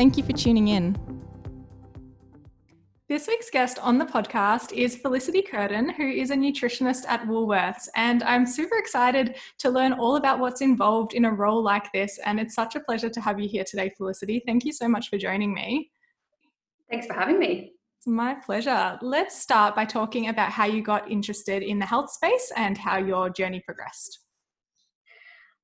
Thank you for tuning in. This week's guest on the podcast is Felicity Curtin, who is a nutritionist at Woolworths. And I'm super excited to learn all about what's involved in a role like this. And it's such a pleasure to have you here today, Felicity. Thank you so much for joining me. Thanks for having me. It's my pleasure. Let's start by talking about how you got interested in the health space and how your journey progressed.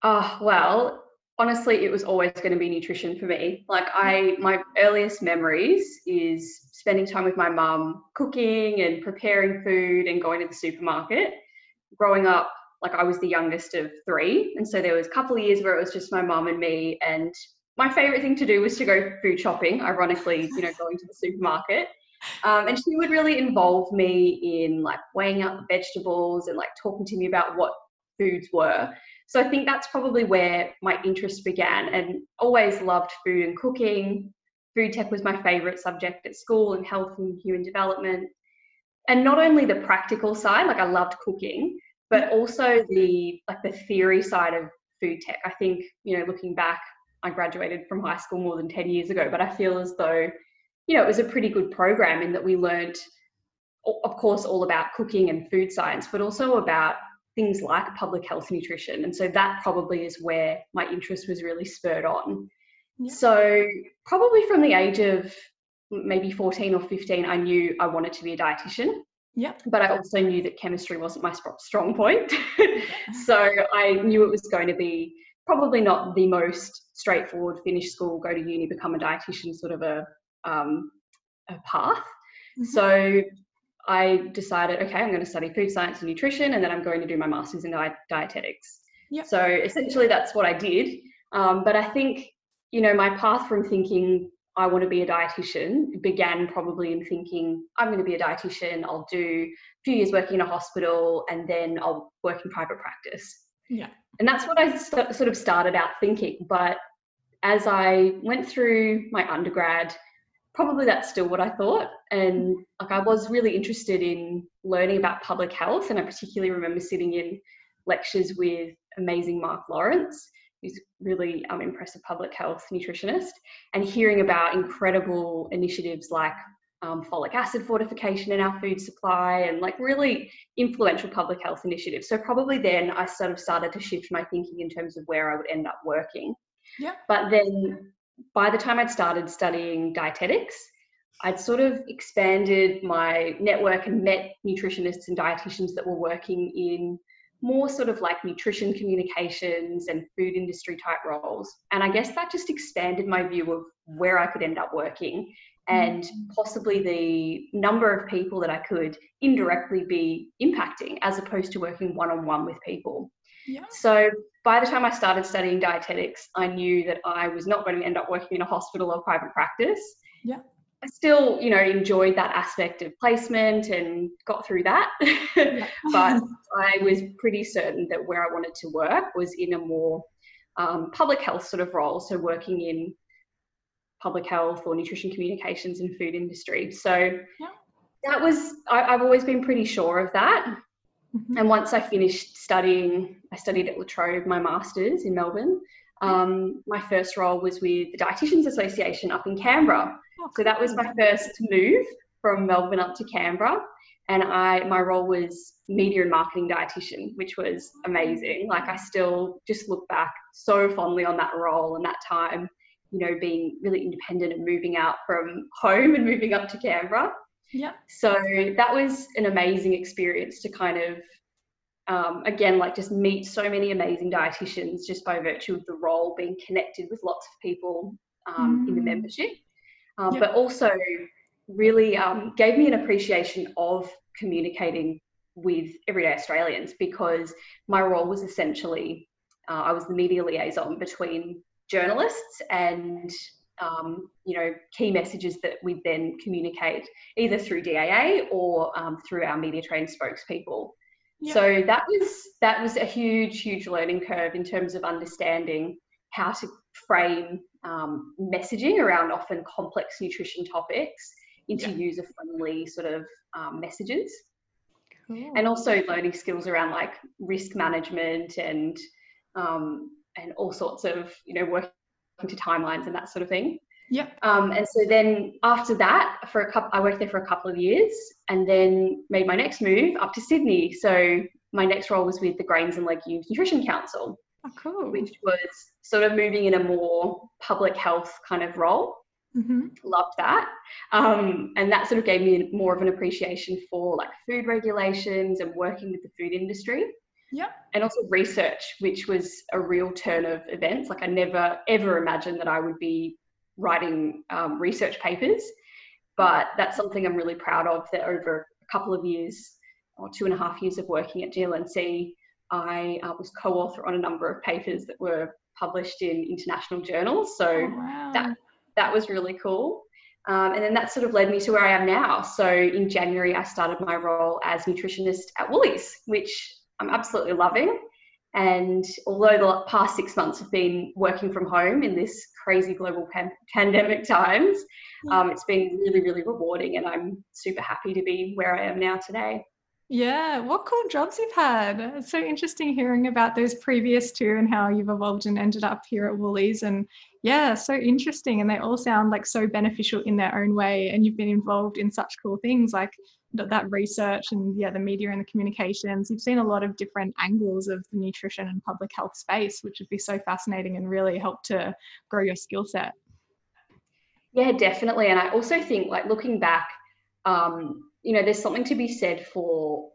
Oh, well, honestly it was always going to be nutrition for me. Like i my earliest memories is spending time with my mum cooking and preparing food and going to the supermarket. Growing up like i was the youngest of three and so there was a couple of years where it was just my mum and me and my favorite thing to do was to go food shopping ironically you know going to the supermarket. Um, and she would really involve me in like weighing out the vegetables and like talking to me about what foods were so I think that's probably where my interest began and always loved food and cooking. Food tech was my favorite subject at school and health and human development. And not only the practical side, like I loved cooking, but also the like the theory side of food tech. I think, you know, looking back, I graduated from high school more than 10 years ago, but I feel as though, you know, it was a pretty good program in that we learned of course all about cooking and food science, but also about things like public health nutrition. And so that probably is where my interest was really spurred on. Yeah. So, probably from the age of maybe 14 or 15, I knew I wanted to be a dietitian. Yeah. But I also knew that chemistry wasn't my strong point. so, I knew it was going to be probably not the most straightforward finish school, go to uni, become a dietitian sort of a, um, a path. Mm-hmm. So, I decided, okay, I'm going to study food science and nutrition, and then I'm going to do my master's in diet- dietetics. Yep. So essentially, that's what I did. Um, but I think, you know, my path from thinking I want to be a dietitian began probably in thinking I'm going to be a dietitian. I'll do a few years working in a hospital, and then I'll work in private practice. Yeah. And that's what I st- sort of started out thinking. But as I went through my undergrad, probably that's still what I thought. And like I was really interested in learning about public health, and I particularly remember sitting in lectures with amazing Mark Lawrence, who's really um, impressive public health nutritionist, and hearing about incredible initiatives like um, folic acid fortification in our food supply and like really influential public health initiatives. So probably then I sort of started to shift my thinking in terms of where I would end up working. Yeah. But then by the time I'd started studying dietetics, I'd sort of expanded my network and met nutritionists and dietitians that were working in more sort of like nutrition communications and food industry type roles. And I guess that just expanded my view of where I could end up working and mm. possibly the number of people that I could indirectly be impacting as opposed to working one on one with people. Yeah. So by the time I started studying dietetics, I knew that I was not going to end up working in a hospital or private practice. Yeah. I still, you know, enjoyed that aspect of placement and got through that. but I was pretty certain that where I wanted to work was in a more um, public health sort of role. So working in public health or nutrition communications and food industry. So yeah. that was, I, I've always been pretty sure of that. Mm-hmm. And once I finished studying, I studied at La Trobe, my master's in Melbourne. Um, my first role was with the Dietitians Association up in Canberra. Oh, so that was my first move from Melbourne up to Canberra. And I, my role was media and marketing dietitian, which was amazing. Like I still just look back so fondly on that role and that time, you know, being really independent and moving out from home and moving up to Canberra. Yeah. So that was an amazing experience to kind of, um, again, like just meet so many amazing dietitians just by virtue of the role, being connected with lots of people um, mm. in the mm. membership, um, yep. but also really um, gave me an appreciation of communicating with everyday Australians because my role was essentially uh, I was the media liaison between journalists and um, you know, key messages that we then communicate either through DAA or um, through our media trained spokespeople. Yep. So that was that was a huge, huge learning curve in terms of understanding how to frame um, messaging around often complex nutrition topics into yep. user friendly sort of um, messages. Cool. And also learning skills around like risk management and um, and all sorts of you know working to timelines and that sort of thing. Yeah. Um, and so then after that, for a couple, I worked there for a couple of years, and then made my next move up to Sydney. So my next role was with the Grains and Legumes Nutrition Council, oh, cool. which was sort of moving in a more public health kind of role. Mm-hmm. Loved that, um, and that sort of gave me more of an appreciation for like food regulations and working with the food industry. Yeah. And also research, which was a real turn of events. Like I never ever imagined that I would be writing um, research papers, but that's something I'm really proud of. That over a couple of years or two and a half years of working at GLNC, I uh, was co-author on a number of papers that were published in international journals. So oh, wow. that that was really cool. Um, and then that sort of led me to where I am now. So in January, I started my role as nutritionist at Woolies, which I'm absolutely loving. And although the past six months have been working from home in this crazy global pan- pandemic times, um, it's been really, really rewarding. And I'm super happy to be where I am now today. Yeah, what cool jobs you've had. It's so interesting hearing about those previous two and how you've evolved and ended up here at Woolies. And yeah, so interesting. And they all sound like so beneficial in their own way. And you've been involved in such cool things like that research and yeah, the media and the communications. You've seen a lot of different angles of the nutrition and public health space, which would be so fascinating and really help to grow your skill set. Yeah, definitely. And I also think, like, looking back, um, you know, there's something to be said for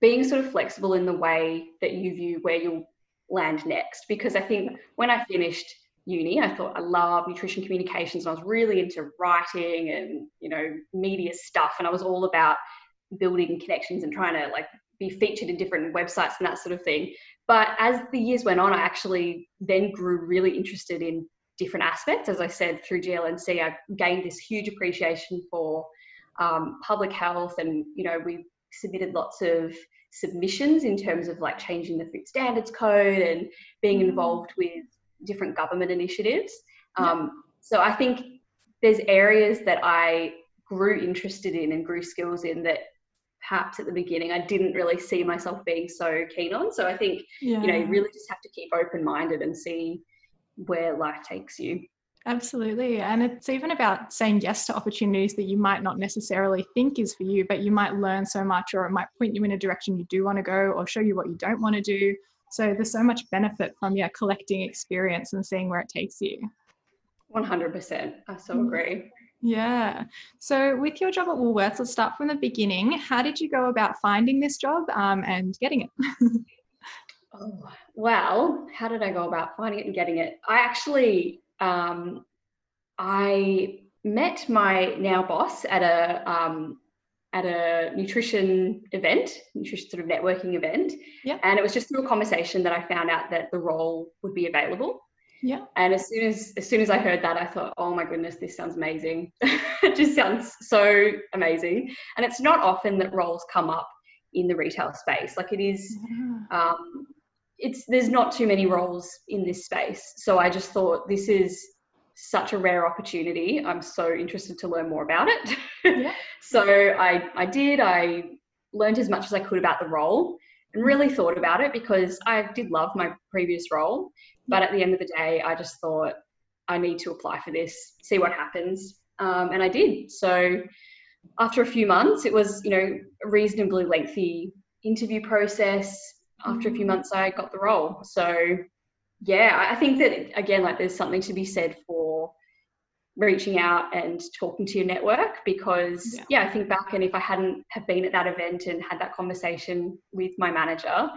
being sort of flexible in the way that you view where you'll land next. Because I think when I finished uni, I thought I love nutrition communications and I was really into writing and, you know, media stuff. And I was all about building connections and trying to like be featured in different websites and that sort of thing. But as the years went on, I actually then grew really interested in different aspects. As I said, through GLNC, I gained this huge appreciation for um, public health, and you know we submitted lots of submissions in terms of like changing the food standards code and being mm. involved with different government initiatives. Um, So I think there's areas that I grew interested in and grew skills in that perhaps at the beginning I didn't really see myself being so keen on. So I think yeah. you know you really just have to keep open minded and see where life takes you. Absolutely. And it's even about saying yes to opportunities that you might not necessarily think is for you, but you might learn so much or it might point you in a direction you do want to go or show you what you don't want to do. So there's so much benefit from yeah, collecting experience and seeing where it takes you. 100%. I so mm. agree. Yeah. So with your job at Woolworths, let's start from the beginning. How did you go about finding this job um, and getting it? oh, well, how did I go about finding it and getting it? I actually um, I met my now boss at a um, at a nutrition event, nutrition sort of networking event. Yeah. And it was just through a conversation that I found out that the role would be available. Yeah. And as soon as as soon as I heard that, I thought, oh my goodness, this sounds amazing. it just sounds so amazing. And it's not often that roles come up in the retail space. Like it is yeah. um, it's there's not too many roles in this space. So I just thought this is such a rare opportunity. I'm so interested to learn more about it. Yeah. so I I did. I learned as much as I could about the role and really thought about it because I did love my previous role. But at the end of the day, I just thought I need to apply for this, see what happens. Um, and I did. So after a few months, it was, you know, a reasonably lengthy interview process after a few months I got the role. So yeah, I think that again, like there's something to be said for reaching out and talking to your network because yeah. yeah. I think back and if I hadn't have been at that event and had that conversation with my manager,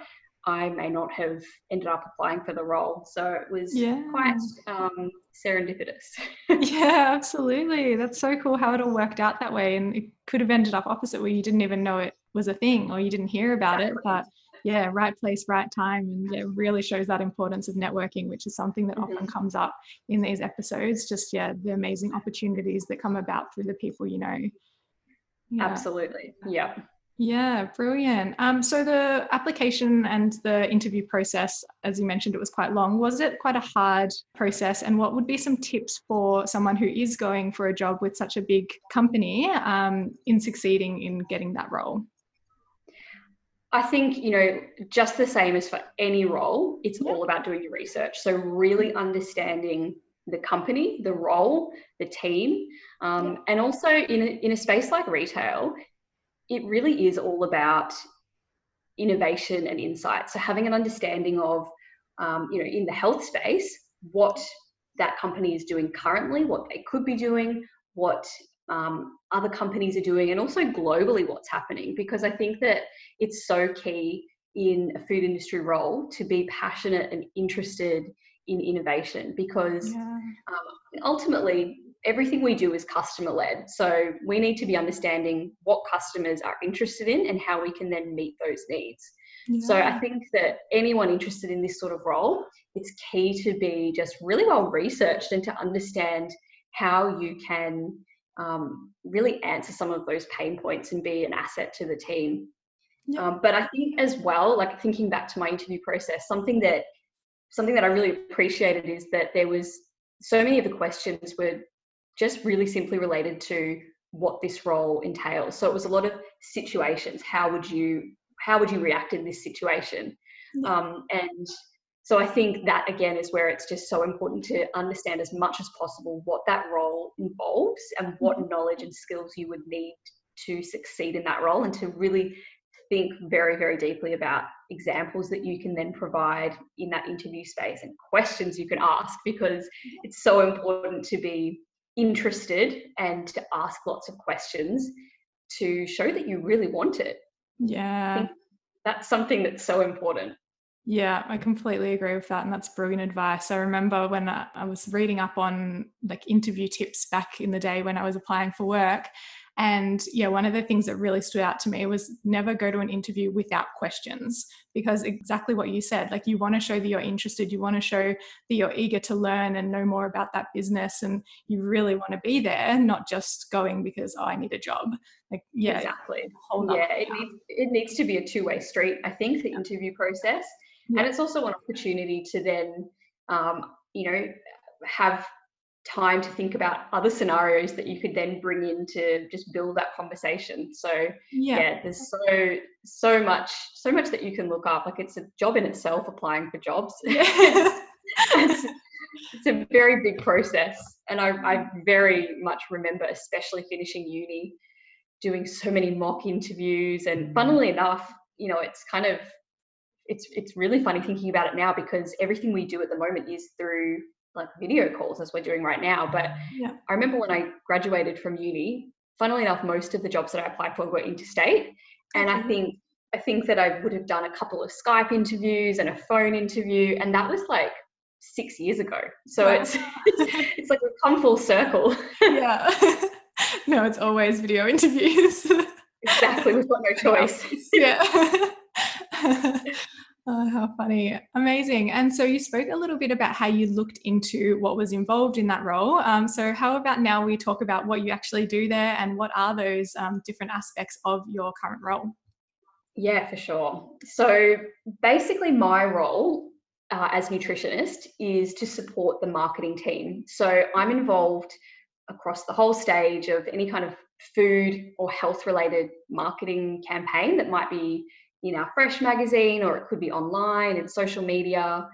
I may not have ended up applying for the role. So it was yeah. quite um, serendipitous. yeah, absolutely. That's so cool how it all worked out that way. And it could have ended up opposite where you didn't even know it was a thing or you didn't hear about exactly. it. But yeah, right place, right time. And it really shows that importance of networking, which is something that mm-hmm. often comes up in these episodes. Just, yeah, the amazing opportunities that come about through the people you know. Yeah. Absolutely. Yeah. Yeah, brilliant. Um, so the application and the interview process, as you mentioned, it was quite long. Was it quite a hard process? And what would be some tips for someone who is going for a job with such a big company um, in succeeding in getting that role? I think, you know, just the same as for any role, it's all about doing your research. So, really understanding the company, the role, the team, um, and also in a, in a space like retail, it really is all about innovation and insight. So having an understanding of, um, you know, in the health space, what that company is doing currently, what they could be doing, what um, other companies are doing, and also globally what's happening. Because I think that it's so key in a food industry role to be passionate and interested in innovation because yeah. um, ultimately everything we do is customer led. So we need to be understanding what customers are interested in and how we can then meet those needs. Yeah. So I think that anyone interested in this sort of role, it's key to be just really well researched and to understand how you can um, really answer some of those pain points and be an asset to the team. Yeah. Um, but I think as well, like thinking back to my interview process, something that something that I really appreciated is that there was so many of the questions were just really simply related to what this role entails. So it was a lot of situations. How would you how would you react in this situation? Yeah. Um, and so I think that again is where it's just so important to understand as much as possible what that role involves and what mm-hmm. knowledge and skills you would need to succeed in that role and to really think very, very deeply about examples that you can then provide in that interview space and questions you can ask because it's so important to be interested and to ask lots of questions to show that you really want it. Yeah. That's something that's so important. Yeah, I completely agree with that. And that's brilliant advice. I remember when I was reading up on like interview tips back in the day when I was applying for work, and yeah, one of the things that really stood out to me was never go to an interview without questions because exactly what you said, like you want to show that you're interested, you want to show that you're eager to learn and know more about that business and you really want to be there, not just going because oh, I need a job. Like yeah, exactly. Yeah, it needs, it needs to be a two-way street, I think, the interview process. Yeah. And it's also an opportunity to then um, you know, have time to think about other scenarios that you could then bring in to just build that conversation. So yeah. yeah. there's so so much so much that you can look up. Like it's a job in itself applying for jobs. It's, it's, a very big process. And I, I very much remember especially finishing uni doing so many mock interviews. And funnily enough you know it's kind of it's it's really funny thinking about it now because everything we do at the moment is through like video calls as we're doing right now. But yeah. I remember when I graduated from uni, funnily enough, most of the jobs that I applied for were interstate. And I think I think that I would have done a couple of Skype interviews and a phone interview, and that was like six years ago. So wow. it's, it's it's like we've come full circle. yeah. no, it's always video interviews. exactly. We've got no choice. yeah. Oh, how funny. Amazing. And so you spoke a little bit about how you looked into what was involved in that role. Um, so, how about now we talk about what you actually do there and what are those um, different aspects of your current role? Yeah, for sure. So, basically, my role uh, as nutritionist is to support the marketing team. So, I'm involved across the whole stage of any kind of food or health related marketing campaign that might be in our Fresh magazine, or it could be online and social media,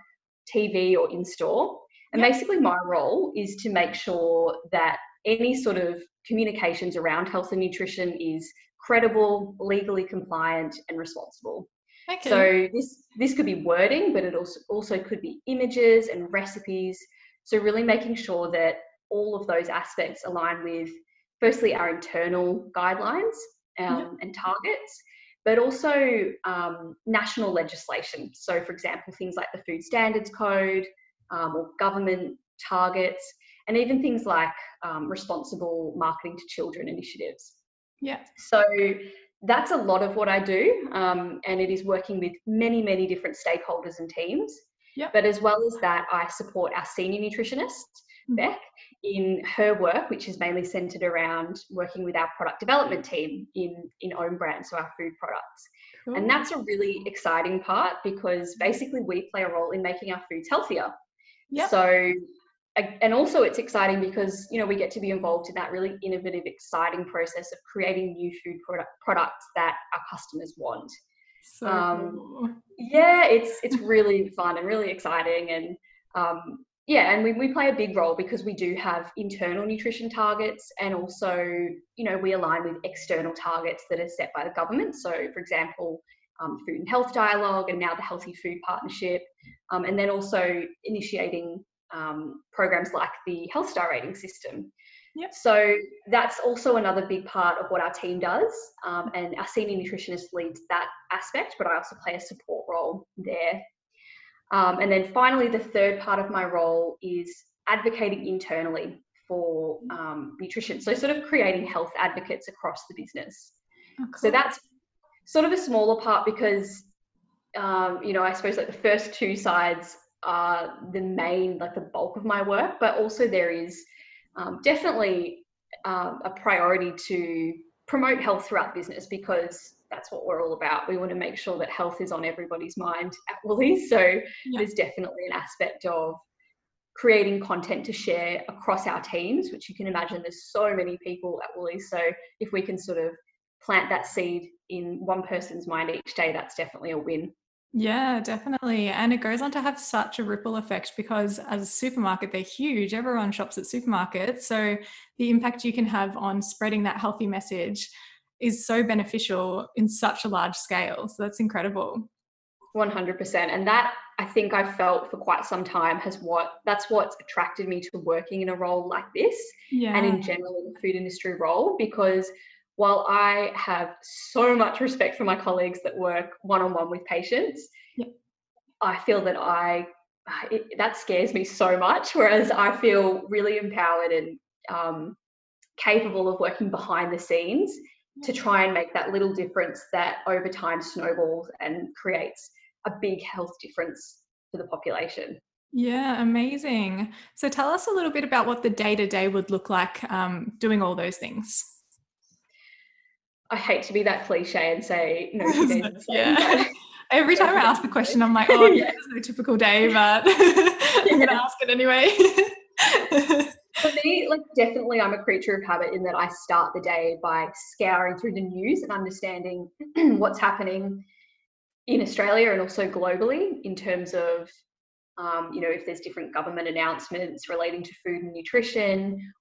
TV, or in store. And yep. basically, my role is to make sure that any sort of communications around health and nutrition is credible, legally compliant, and responsible. Okay. So this this could be wording, but it also also could be images and recipes. So really making sure that all of those aspects align with firstly our internal guidelines um, yep. and targets, but also um, national legislation. So, for example, things like the Food Standards Code um, or government targets, and even things like um, responsible marketing to children initiatives. Yeah. So, that's a lot of what I do, um, and it is working with many, many different stakeholders and teams. Yep. But as well as that, I support our senior nutritionist, mm-hmm. Beck, in her work, which is mainly centered around working with our product development team in, in own brands, so our food products. Cool. And that's a really exciting part because basically we play a role in making our foods healthier. Yep. So and also it's exciting because you know we get to be involved in that really innovative exciting process of creating new food product, products that our customers want so um, cool. yeah it's it's really fun and really exciting and um, yeah and we, we play a big role because we do have internal nutrition targets and also you know we align with external targets that are set by the government so for example um, food and health dialogue and now the healthy food partnership um, and then also initiating um, programs like the health star rating system Yep. So that's also another big part of what our team does. Um, and our senior nutritionist leads that aspect, but I also play a support role there. Um, and then finally, the third part of my role is advocating internally for um, nutrition. So, sort of creating health advocates across the business. Oh, cool. So, that's sort of a smaller part because, um, you know, I suppose like the first two sides are the main, like the bulk of my work, but also there is um, definitely um, a priority to promote health throughout business because that's what we're all about. We want to make sure that health is on everybody's mind at Woolies. So yeah. there's definitely an aspect of creating content to share across our teams, which you can imagine there's so many people at Woolies. So if we can sort of plant that seed in one person's mind each day, that's definitely a win. Yeah, definitely. And it goes on to have such a ripple effect because as a supermarket, they're huge. Everyone shops at supermarkets. So the impact you can have on spreading that healthy message is so beneficial in such a large scale. So that's incredible. 100%. And that I think I've felt for quite some time has what that's what's attracted me to working in a role like this yeah. and in general in the food industry role because while I have so much respect for my colleagues that work one on one with patients, I feel that I it, that scares me so much. Whereas I feel really empowered and um, capable of working behind the scenes to try and make that little difference that over time snowballs and creates a big health difference for the population. Yeah, amazing. So tell us a little bit about what the day to day would look like um, doing all those things. I hate to be that cliche and say no yeah. Every time I ask the question, I'm like, oh, yeah, it's no typical day, but I'm gonna ask it anyway. For me, like definitely I'm a creature of habit in that I start the day by scouring through the news and understanding what's happening in Australia and also globally in terms of um, you know, if there's different government announcements relating to food and nutrition,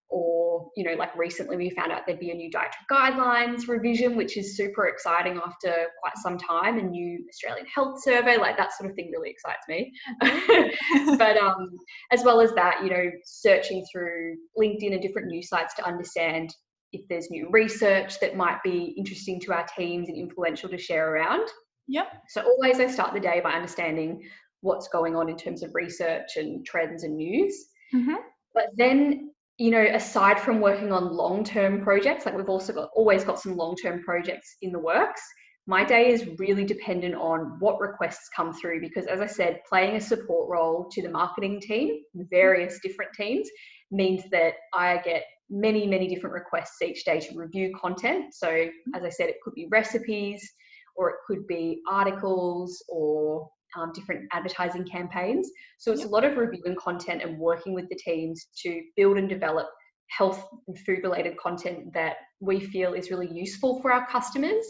or, you know, like recently we found out there'd be a new dietary guidelines revision, which is super exciting after quite some time, a new Australian health survey, like that sort of thing really excites me. but um, as well as that, you know, searching through LinkedIn and different news sites to understand if there's new research that might be interesting to our teams and influential to share around. Yep. So always I start the day by understanding what's going on in terms of research and trends and news. Mm-hmm. But then, you know, aside from working on long-term projects, like we've also got always got some long-term projects in the works. My day is really dependent on what requests come through because, as I said, playing a support role to the marketing team, various different teams, means that I get many, many different requests each day to review content. So, as I said, it could be recipes or it could be articles or um, different advertising campaigns. So it's yep. a lot of reviewing content and working with the teams to build and develop health and food related content that we feel is really useful for our customers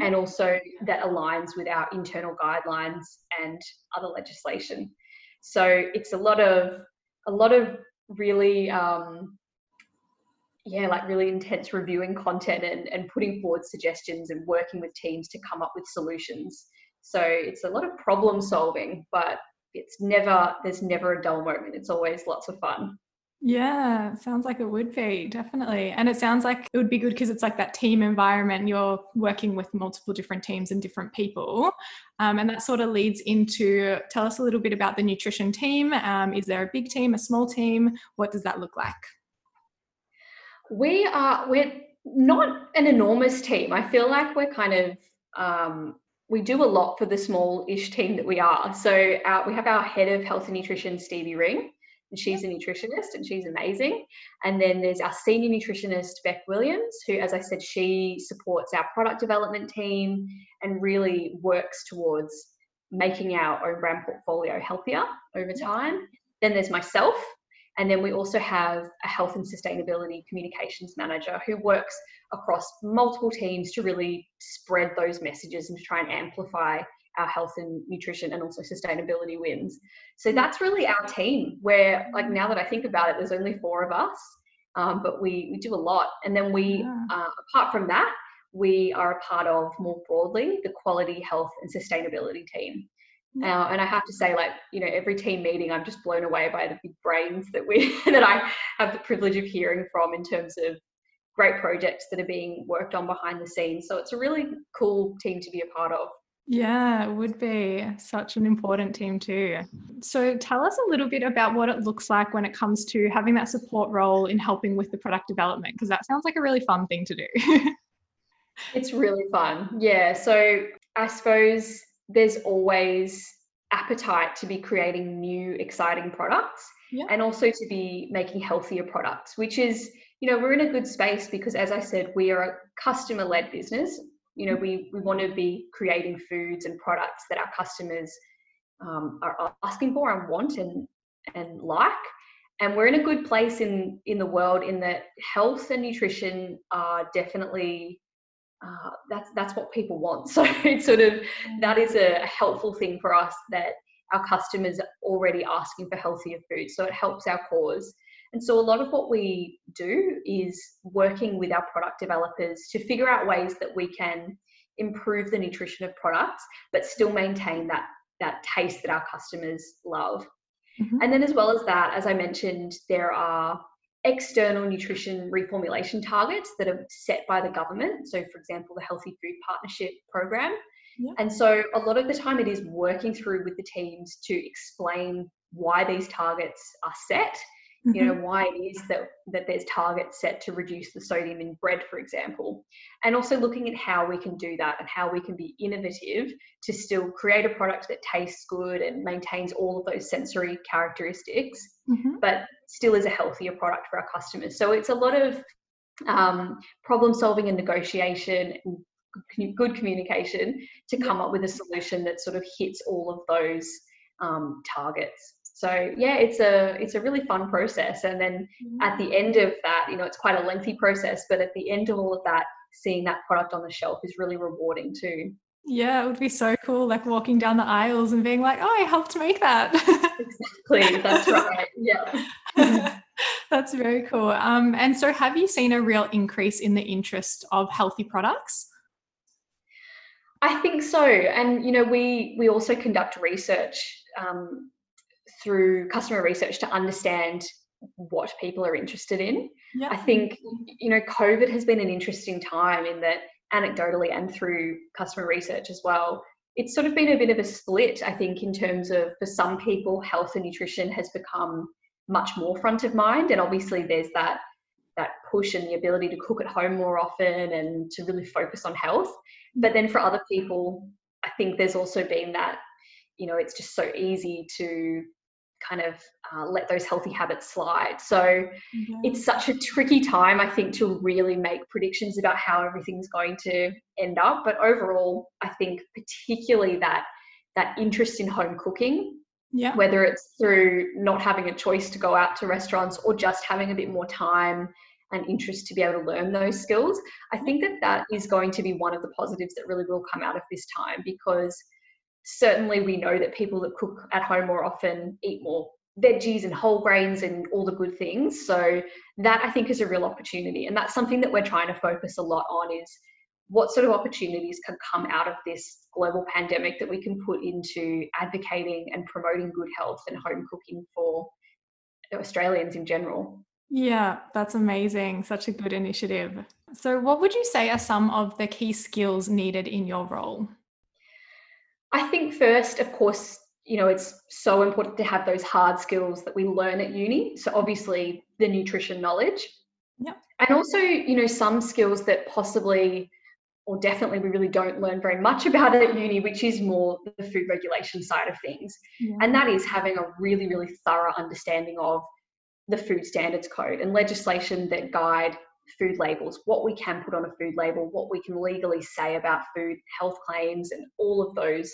and also that aligns with our internal guidelines and other legislation. So it's a lot of a lot of really um, yeah, like really intense reviewing content and, and putting forward suggestions and working with teams to come up with solutions so it's a lot of problem solving, but it's never, there's never a dull moment. It's always lots of fun. Yeah, sounds like it would be definitely. And it sounds like it would be good because it's like that team environment. You're working with multiple different teams and different people. Um, and that sort of leads into tell us a little bit about the nutrition team. Um, is there a big team, a small team? What does that look like? We are, we're not an enormous team. I feel like we're kind of um, we do a lot for the small-ish team that we are. So our, we have our head of health and nutrition, Stevie Ring, and she's a nutritionist and she's amazing. And then there's our senior nutritionist, Beck Williams, who, as I said, she supports our product development team and really works towards making our own brand portfolio healthier over time. Then there's myself, and then we also have a health and sustainability communications manager who works across multiple teams to really spread those messages and to try and amplify our health and nutrition and also sustainability wins. So that's really our team where like now that I think about it, there's only four of us, um, but we, we do a lot. And then we, yeah. uh, apart from that, we are a part of more broadly the quality, health and sustainability team. Uh, and I have to say, like you know, every team meeting, I'm just blown away by the big brains that we that I have the privilege of hearing from in terms of great projects that are being worked on behind the scenes. So it's a really cool team to be a part of. Yeah, it would be such an important team too. So tell us a little bit about what it looks like when it comes to having that support role in helping with the product development, because that sounds like a really fun thing to do. it's really fun. Yeah. So I suppose there's always appetite to be creating new exciting products yeah. and also to be making healthier products which is you know we're in a good space because as i said we are a customer led business you know we we want to be creating foods and products that our customers um, are asking for and want and and like and we're in a good place in in the world in that health and nutrition are definitely uh, that's that's what people want. So it's sort of that is a, a helpful thing for us that our customers are already asking for healthier food. So it helps our cause. And so a lot of what we do is working with our product developers to figure out ways that we can improve the nutrition of products, but still maintain that that taste that our customers love. Mm-hmm. And then as well as that, as I mentioned, there are external nutrition reformulation targets that are set by the government. So, for example, the Healthy Food Partnership Program. Yeah. And so, a lot of the time, it is working through with the teams to explain why these targets are set you know mm-hmm. why it is that that there's targets set to reduce the sodium in bread for example and also looking at how we can do that and how we can be innovative to still create a product that tastes good and maintains all of those sensory characteristics mm-hmm. but still is a healthier product for our customers so it's a lot of um, problem solving and negotiation good communication to come up with a solution that sort of hits all of those um, targets so yeah it's a it's a really fun process. And then at the end of that you know it's quite a lengthy process but at the end of all of that seeing that product on the shelf is really rewarding too. Yeah it would be so cool like walking down the aisles and being like oh i helped make that. Exactly that's right yeah. That's very cool. Um, and so have you seen a real increase in the interest of healthy products? I think so, and you know, we we also conduct research um, through customer research to understand what people are interested in. Yep. I think, you know, COVID has been an interesting time in that anecdotally and through customer research as well. It's sort of been a bit of a split, I think, in terms of for some people, health and nutrition has become much more front of mind. And obviously, there's that that push and the ability to cook at home more often and to really focus on health. But then for other people, I think there's also been that, you know, it's just so easy to kind of uh, let those healthy habits slide. So mm-hmm. it's such a tricky time, I think, to really make predictions about how everything's going to end up. But overall, I think particularly that that interest in home cooking, yeah. whether it's through not having a choice to go out to restaurants or just having a bit more time and interest to be able to learn those skills, I think that that is going to be one of the positives that really will come out of this time because certainly we know that people that cook at home more often eat more veggies and whole grains and all the good things. So that I think is a real opportunity. And that's something that we're trying to focus a lot on is what sort of opportunities can come out of this global pandemic that we can put into advocating and promoting good health and home cooking for Australians in general. Yeah, that's amazing. Such a good initiative. So, what would you say are some of the key skills needed in your role? I think first, of course, you know, it's so important to have those hard skills that we learn at uni. So obviously the nutrition knowledge. Yeah. and also you know some skills that possibly or definitely we really don't learn very much about it at uni which is more the food regulation side of things yeah. and that is having a really really thorough understanding of the food standards code and legislation that guide food labels what we can put on a food label what we can legally say about food health claims and all of those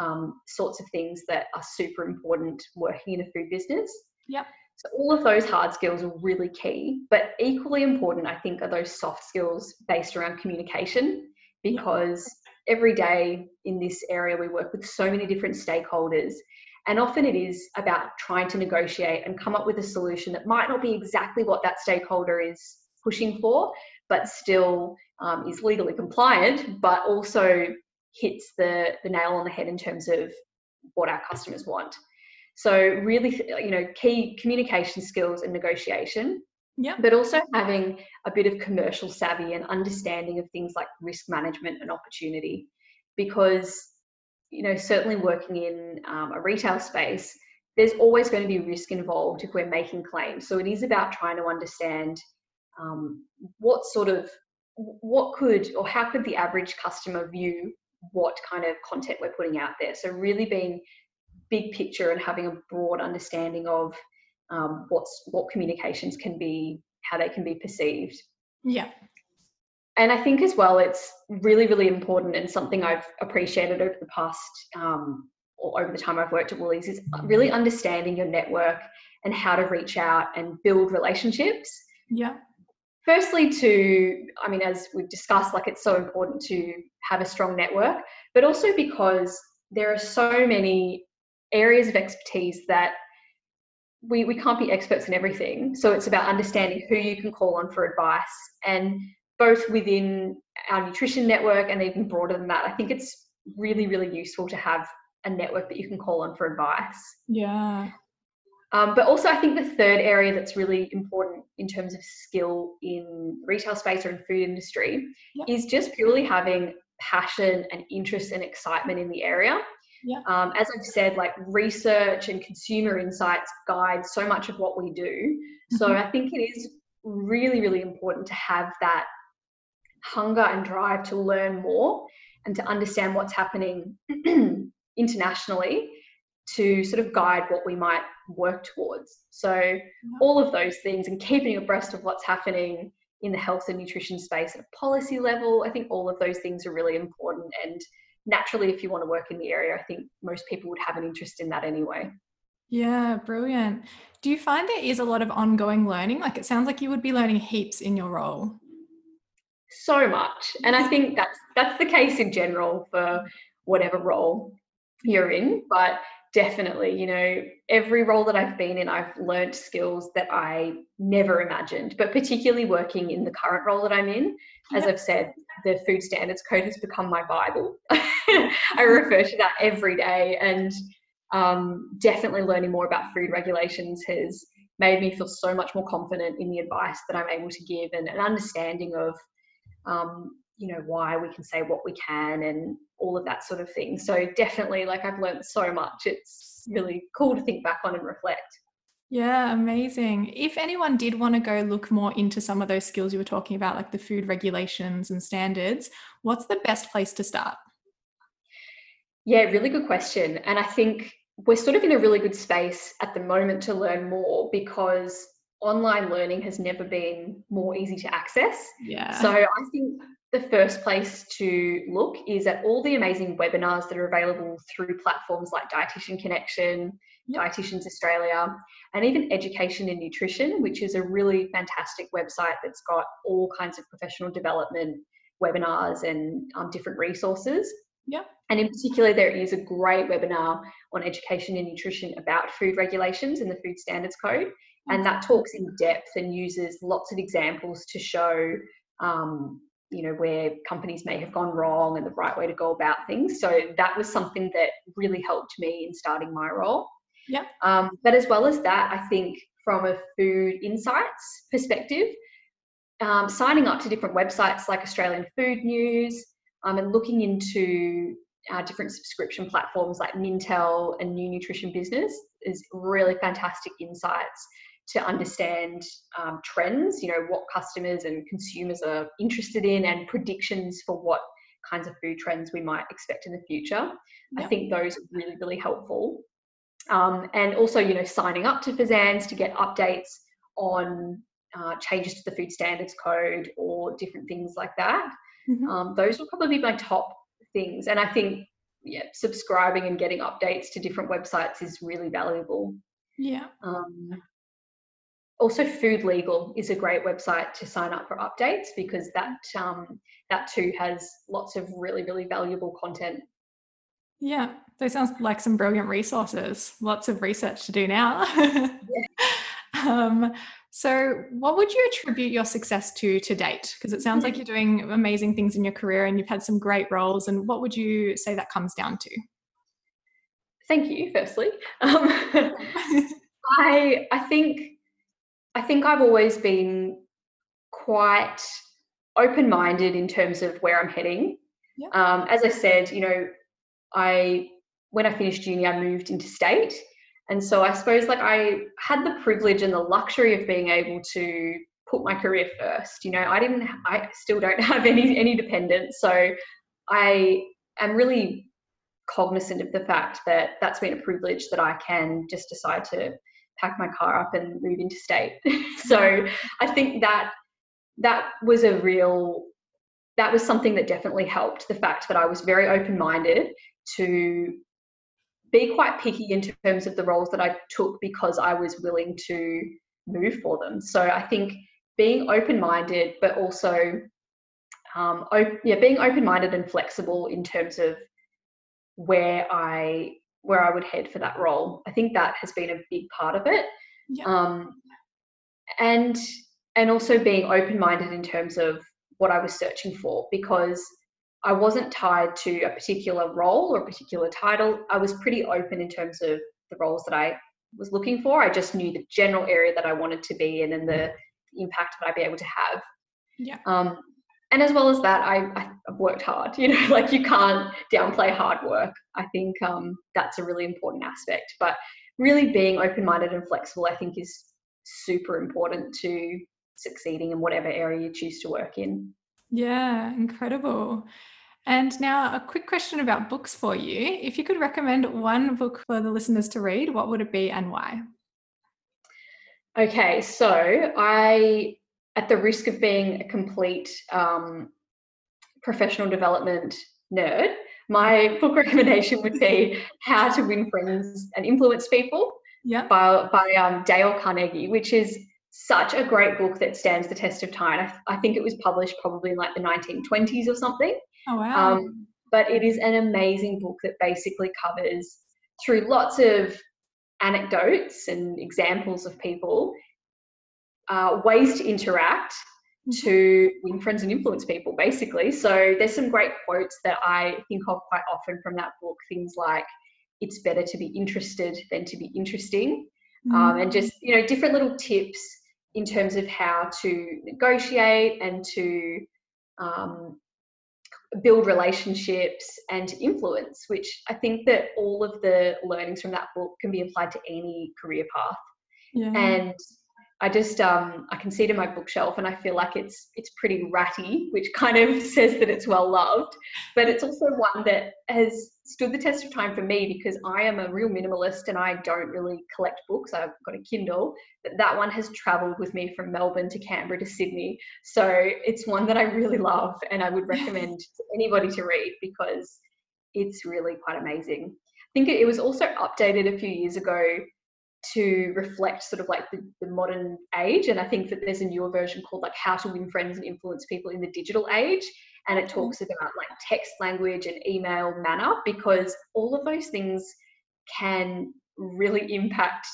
um, sorts of things that are super important working in a food business. Yep. So all of those hard skills are really key, but equally important, I think, are those soft skills based around communication because every day in this area we work with so many different stakeholders and often it is about trying to negotiate and come up with a solution that might not be exactly what that stakeholder is pushing for, but still um, is legally compliant, but also hits the, the nail on the head in terms of what our customers want. So really, you know, key communication skills and negotiation. Yeah. But also having a bit of commercial savvy and understanding of things like risk management and opportunity, because you know certainly working in um, a retail space, there's always going to be risk involved if we're making claims. So it is about trying to understand um, what sort of what could or how could the average customer view what kind of content we're putting out there. So really being big picture and having a broad understanding of um, what's what communications can be, how they can be perceived. Yeah. And I think as well, it's really, really important and something I've appreciated over the past um, or over the time I've worked at Woolies is really understanding your network and how to reach out and build relationships. Yeah. Firstly, to, I mean, as we've discussed, like it's so important to have a strong network, but also because there are so many areas of expertise that we, we can't be experts in everything. So it's about understanding who you can call on for advice and both within our nutrition network and even broader than that. I think it's really, really useful to have a network that you can call on for advice. Yeah. Um, but also, I think the third area that's really important in terms of skill in retail space or in food industry is just purely having passion and interest and excitement in the area. Yeah. Um, as I've said, like research and consumer insights guide so much of what we do. Mm-hmm. So I think it is really, really important to have that hunger and drive to learn more and to understand what's happening internationally to sort of guide what we might work towards. So, all of those things and keeping abreast of what's happening in the health and nutrition space at a policy level, I think all of those things are really important. And naturally, if you want to work in the area, I think most people would have an interest in that anyway. Yeah, brilliant. Do you find there is a lot of ongoing learning? Like it sounds like you would be learning heaps in your role. So much. And I think that's that's the case in general for whatever role you're in, but definitely, you know, every role that I've been in, I've learned skills that I never imagined, but particularly working in the current role that I'm in, as I've said, the food standards code has become my Bible. I refer to that every day, and um, definitely learning more about food regulations has made me feel so much more confident in the advice that I'm able to give and an understanding of, um, you know, why we can say what we can and all of that sort of thing. So definitely, like I've learned so much. It's really cool to think back on and reflect. Yeah, amazing. If anyone did want to go look more into some of those skills you were talking about, like the food regulations and standards, what's the best place to start? Yeah, really good question. And I think we're sort of in a really good space at the moment to learn more because online learning has never been more easy to access. Yeah. So I think the first place to look is at all the amazing webinars that are available through platforms like Dietitian Connection, yep. Dietitians Australia, and even Education in Nutrition, which is a really fantastic website that's got all kinds of professional development webinars and um, different resources. Yeah. And in particular, there is a great webinar on Education in Nutrition about food regulations and the Food Standards Code. And that talks in depth and uses lots of examples to show um, you know where companies may have gone wrong and the right way to go about things. So that was something that really helped me in starting my role. Yeah. Um, but as well as that i think from a food insights perspective um, signing up to different websites like australian food news um, and looking into uh, different subscription platforms like mintel and new nutrition business is really fantastic insights to understand um, trends, you know, what customers and consumers are interested in and predictions for what kinds of food trends we might expect in the future. Yep. I think those are really, really helpful. Um, and also, you know, signing up to FSANZ to get updates on uh, changes to the food standards code or different things like that. Mm-hmm. Um, those will probably be my top things. And I think, yeah, subscribing and getting updates to different websites is really valuable. Yeah. Um, also, Food Legal is a great website to sign up for updates because that um, that too has lots of really really valuable content. Yeah, those sounds like some brilliant resources. Lots of research to do now. yeah. um, so, what would you attribute your success to to date? Because it sounds like you're doing amazing things in your career and you've had some great roles. And what would you say that comes down to? Thank you. Firstly, um, I I think I think I've always been quite open-minded in terms of where I'm heading. Um, as I said, you know, I when I finished uni, I moved into state, and so I suppose like I had the privilege and the luxury of being able to put my career first. You know, I didn't, I still don't have any any dependents, so I am really cognizant of the fact that that's been a privilege that I can just decide to pack my car up and move into state. so I think that that was a real that was something that definitely helped the fact that I was very open minded to be quite picky in terms of the roles that I took because I was willing to move for them. So I think being open minded, but also um, op- yeah, being open minded and flexible in terms of where I where I would head for that role. I think that has been a big part of it. Yeah. Um, and and also being open minded in terms of what I was searching for because I wasn't tied to a particular role or a particular title. I was pretty open in terms of the roles that I was looking for. I just knew the general area that I wanted to be in and the, the impact that I'd be able to have. Yeah. Um, and as well as that, I, I've worked hard. You know, like you can't downplay hard work. I think um, that's a really important aspect. But really being open-minded and flexible, I think, is super important to succeeding in whatever area you choose to work in. Yeah, incredible. And now, a quick question about books for you. If you could recommend one book for the listeners to read, what would it be and why? Okay, so I at the risk of being a complete um, professional development nerd, my book recommendation would be How to Win Friends and Influence People yeah. by, by um, Dale Carnegie, which is such a great book that stands the test of time. I, I, think it was published probably in like the 1920s or something. Oh, wow. Um, but it is an amazing book that basically covers through lots of anecdotes and examples of people uh, ways to interact mm-hmm. to win friends and influence people, basically. So there's some great quotes that I think of quite often from that book. Things like, "It's better to be interested than to be interesting," mm-hmm. um, and just you know different little tips in terms of how to negotiate and to um, build relationships and influence. Which I think that all of the learnings from that book can be applied to any career path. Yeah. And I just um, I can see it in my bookshelf and I feel like it's it's pretty ratty, which kind of says that it's well loved. But it's also one that has stood the test of time for me because I am a real minimalist and I don't really collect books. I've got a Kindle, but that one has traveled with me from Melbourne to Canberra to Sydney. So it's one that I really love and I would recommend to anybody to read because it's really quite amazing. I think it was also updated a few years ago to reflect sort of like the, the, modern age. And I think that there's a newer version called like How to Win Friends and Influence People in the Digital Age. And it talks about like text language and email manner because all of those things can really impact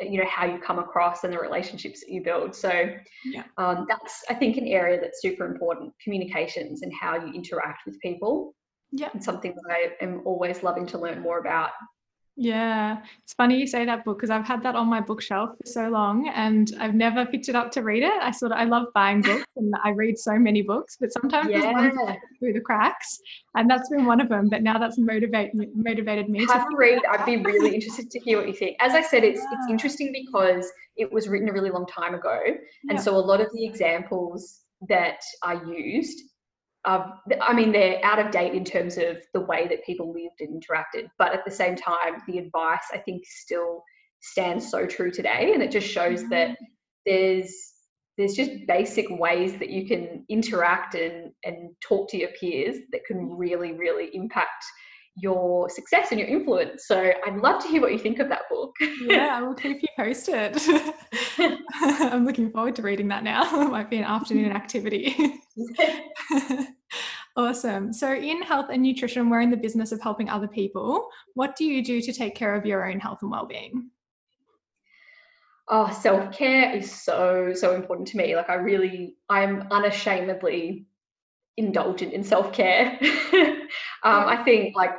you know how you come across and the relationships that you build so yeah. um, that's i think an area that's super important communications and how you interact with people yeah it's something that i am always loving to learn more about Yeah, it's funny you say that book because I've had that on my bookshelf for so long and I've never picked it up to read it. I sort of I love buying books and I read so many books, but sometimes yeah. through the cracks, and that's been one of them. But now that's motivate motivated me have to read. I'd be really interested to hear what you think. As I said, it's yeah. it's interesting because it was written a really long time ago, and yeah. so a lot of the examples that are used I mean, they're out of date in terms of the way that people lived and interacted, but at the same time, the advice I think still stands so true today, and it just shows mm-hmm. that there's there's just basic ways that you can interact and and talk to your peers that can really really impact your success and your influence. So I'd love to hear what you think of that book. yeah, I will keep you posted. I'm looking forward to reading that now. It might be an afternoon activity. awesome. So, in health and nutrition, we're in the business of helping other people. What do you do to take care of your own health and well-being? Oh, self-care is so so important to me. Like I really I'm unashamedly indulgent in self-care. um, I think like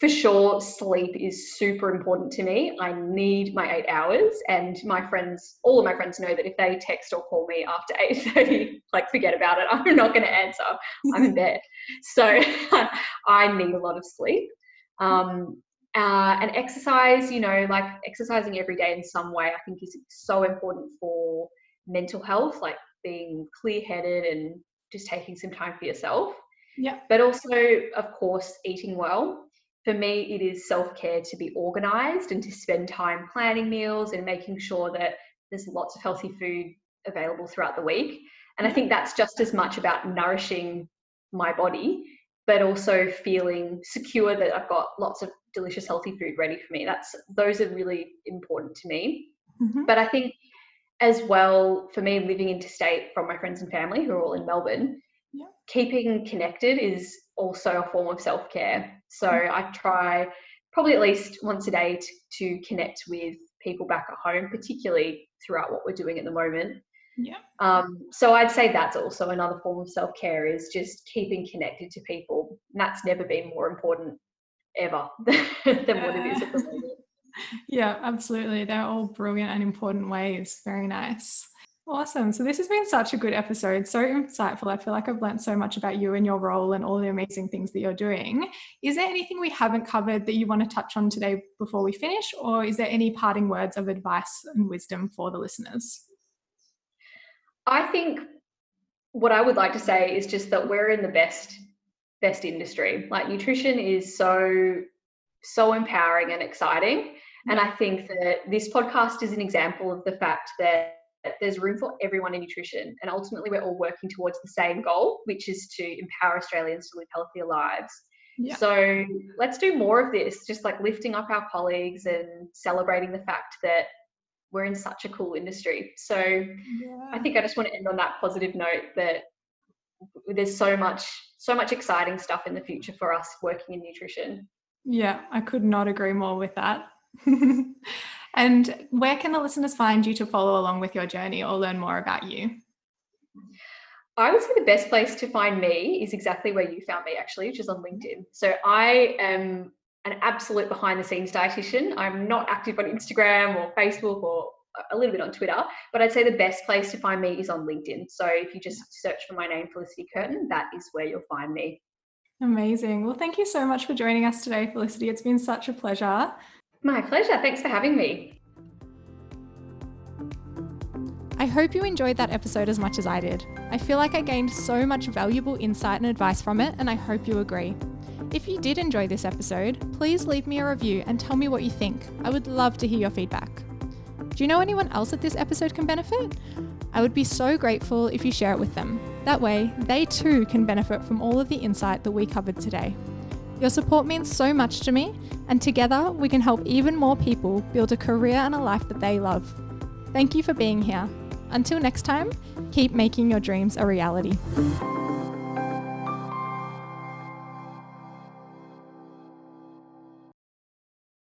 for sure sleep is super important to me. I need my eight hours and my friends all of my friends know that if they text or call me after 8.30 like forget about it. I'm not going to answer. I'm in bed. So i need a lot of sleep. Um, uh, and exercise you know like exercising every day in some way i think is so important for mental health like being clear-headed and just taking some time for yourself. Yeah. But also of course eating well for me, it is self care to be organized and to spend time planning meals and making sure that there's lots of healthy food available throughout the week. And I think that's just as much about nourishing my body, but also feeling secure that I've got lots of delicious, healthy food ready for me. That's those are really important to me. Mm-hmm. But I think as well for me living interstate from my friends and family who are all in Melbourne, yeah. keeping connected is also a form of self care. So. I try probably at least once a day to, to connect with people back at home, particularly throughout what we're doing at the moment. Yeah. Um, so I'd say that's also another form of self care is just keeping connected to people. And that's never been more important ever than what it is at the moment. Yeah, absolutely. They're all brilliant and important ways. Very nice. Awesome. So this has been such a good episode, so insightful. I feel like I've learned so much about you and your role and all the amazing things that you're doing. Is there anything we haven't covered that you want to touch on today before we finish, or is there any parting words of advice and wisdom for the listeners? I think what I would like to say is just that we're in the best best industry. Like nutrition is so so empowering and exciting. And mm. I think that this podcast is an example of the fact that there's room for everyone in nutrition. And ultimately, we're all working towards the same goal, which is to empower Australians to live healthier lives. Yeah. So let's do more of this, just like lifting up our colleagues and celebrating the fact that we're in such a cool industry. So yeah. I think I just want to end on that positive note that there's so much so much exciting stuff in the future for us working in nutrition. Yeah, I could not agree more with that. And where can the listeners find you to follow along with your journey or learn more about you? I would say the best place to find me is exactly where you found me, actually, which is on LinkedIn. So I am an absolute behind the scenes dietitian. I'm not active on Instagram or Facebook or a little bit on Twitter, but I'd say the best place to find me is on LinkedIn. So if you just search for my name, Felicity Curtin, that is where you'll find me. Amazing. Well, thank you so much for joining us today, Felicity. It's been such a pleasure. My pleasure. Thanks for having me. I hope you enjoyed that episode as much as I did. I feel like I gained so much valuable insight and advice from it, and I hope you agree. If you did enjoy this episode, please leave me a review and tell me what you think. I would love to hear your feedback. Do you know anyone else that this episode can benefit? I would be so grateful if you share it with them. That way, they too can benefit from all of the insight that we covered today. Your support means so much to me, and together we can help even more people build a career and a life that they love. Thank you for being here. Until next time, keep making your dreams a reality.